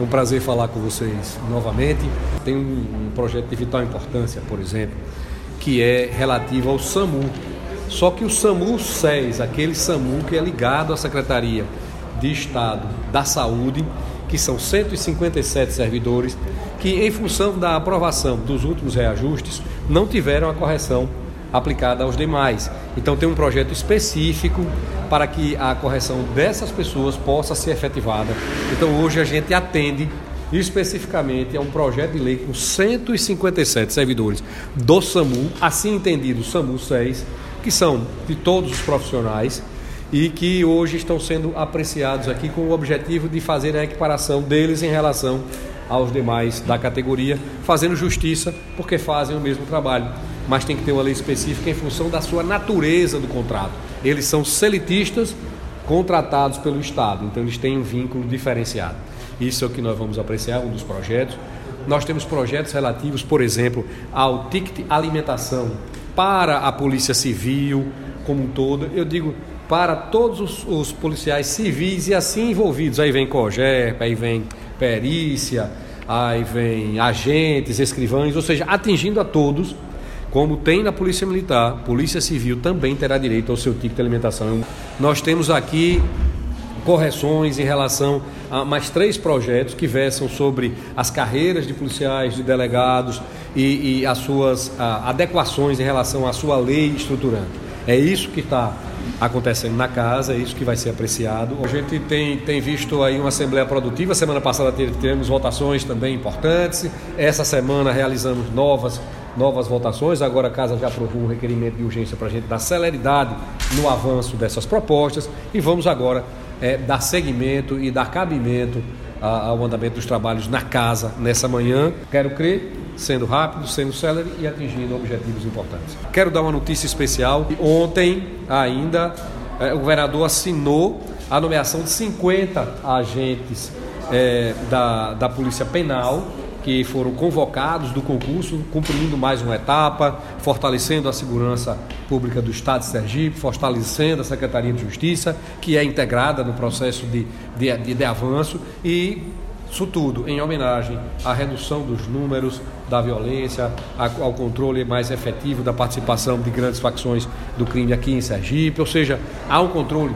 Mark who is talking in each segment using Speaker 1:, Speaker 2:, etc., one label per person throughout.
Speaker 1: é um prazer falar com vocês novamente. Tem um projeto de vital importância, por exemplo, que é relativo ao SAMU. Só que o SAMU SES, aquele SAMU que é ligado à Secretaria de Estado da Saúde, que são 157 servidores, que em função da aprovação dos últimos reajustes não tiveram a correção aplicada aos demais. Então tem um projeto específico para que a correção dessas pessoas possa ser efetivada. Então hoje a gente atende especificamente a um projeto de lei com 157 servidores do SAMU, assim entendido SAMU 6, que são de todos os profissionais e que hoje estão sendo apreciados aqui com o objetivo de fazer a equiparação deles em relação aos demais da categoria, fazendo justiça porque fazem o mesmo trabalho, mas tem que ter uma lei específica em função da sua natureza do contrato. Eles são selitistas contratados pelo Estado, então eles têm um vínculo diferenciado. Isso é o que nós vamos apreciar, um dos projetos. Nós temos projetos relativos, por exemplo, ao ticket alimentação para a Polícia Civil como um todo. Eu digo para todos os, os policiais civis e assim envolvidos. Aí vem COGEP, aí vem perícia, aí vem agentes, escrivães, ou seja, atingindo a todos, como tem na Polícia Militar, Polícia Civil também terá direito ao seu ticket de alimentação. Nós temos aqui correções em relação a mais três projetos que versam sobre as carreiras de policiais, de delegados e, e as suas a, adequações em relação à sua lei estruturante. É isso que está acontecendo na casa, é isso que vai ser apreciado. A gente tem, tem visto aí uma assembleia produtiva, semana passada tivemos votações também importantes, essa semana realizamos novas novas votações. Agora a Casa já aprovou um requerimento de urgência para a gente dar celeridade no avanço dessas propostas e vamos agora é, dar seguimento e dar cabimento ao andamento dos trabalhos na casa nessa manhã. Quero crer, sendo rápido, sendo célere e atingindo objetivos importantes. Quero dar uma notícia especial. Ontem ainda é, o governador assinou a nomeação de 50 agentes é, da, da Polícia Penal que foram convocados do concurso, cumprindo mais uma etapa, fortalecendo a segurança pública do Estado de Sergipe, fortalecendo a Secretaria de Justiça, que é integrada no processo de, de, de, de avanço, e isso tudo em homenagem à redução dos números da violência, ao controle mais efetivo da participação de grandes facções do crime aqui em Sergipe, ou seja, há um controle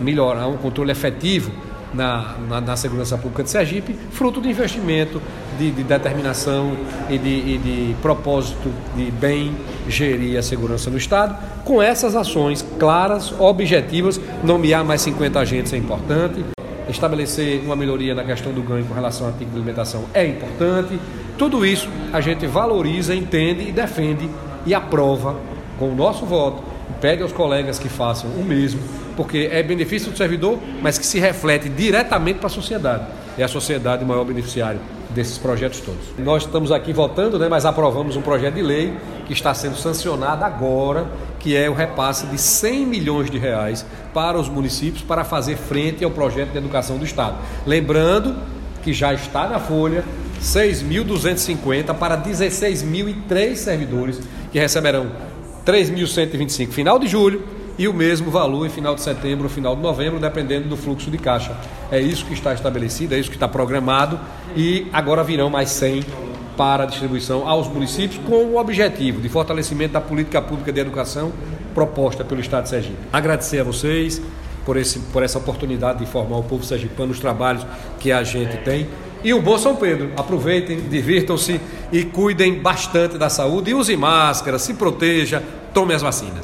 Speaker 1: melhor, há um controle efetivo na, na, na, segurança pública de Sergipe, fruto de investimento, de, de determinação e de, e de, propósito de bem gerir a segurança no Estado. Com essas ações claras, objetivas, nomear mais 50 agentes é importante, estabelecer uma melhoria na questão do ganho com relação ao artigo de alimentação é importante. Tudo isso a gente valoriza, entende e defende e aprova com o nosso voto. Pede aos colegas que façam o mesmo porque é benefício do servidor, mas que se reflete diretamente para a sociedade. É a sociedade o maior beneficiário desses projetos todos. Nós estamos aqui votando, né, mas aprovamos um projeto de lei que está sendo sancionado agora, que é o repasse de 100 milhões de reais para os municípios para fazer frente ao projeto de educação do Estado. Lembrando que já está na folha 6.250 para 16.003 servidores que receberão 3.125 final de julho e o mesmo valor em final de setembro ou final de novembro, dependendo do fluxo de caixa. É isso que está estabelecido, é isso que está programado e agora virão mais 100 para distribuição aos municípios com o objetivo de fortalecimento da política pública de educação proposta pelo Estado de Sergipe. Agradecer a vocês por, esse, por essa oportunidade de informar o povo sergipano nos trabalhos que a gente tem. E o Bom São Pedro, aproveitem, divirtam-se e cuidem bastante da saúde e use máscara, se proteja, tome as vacinas.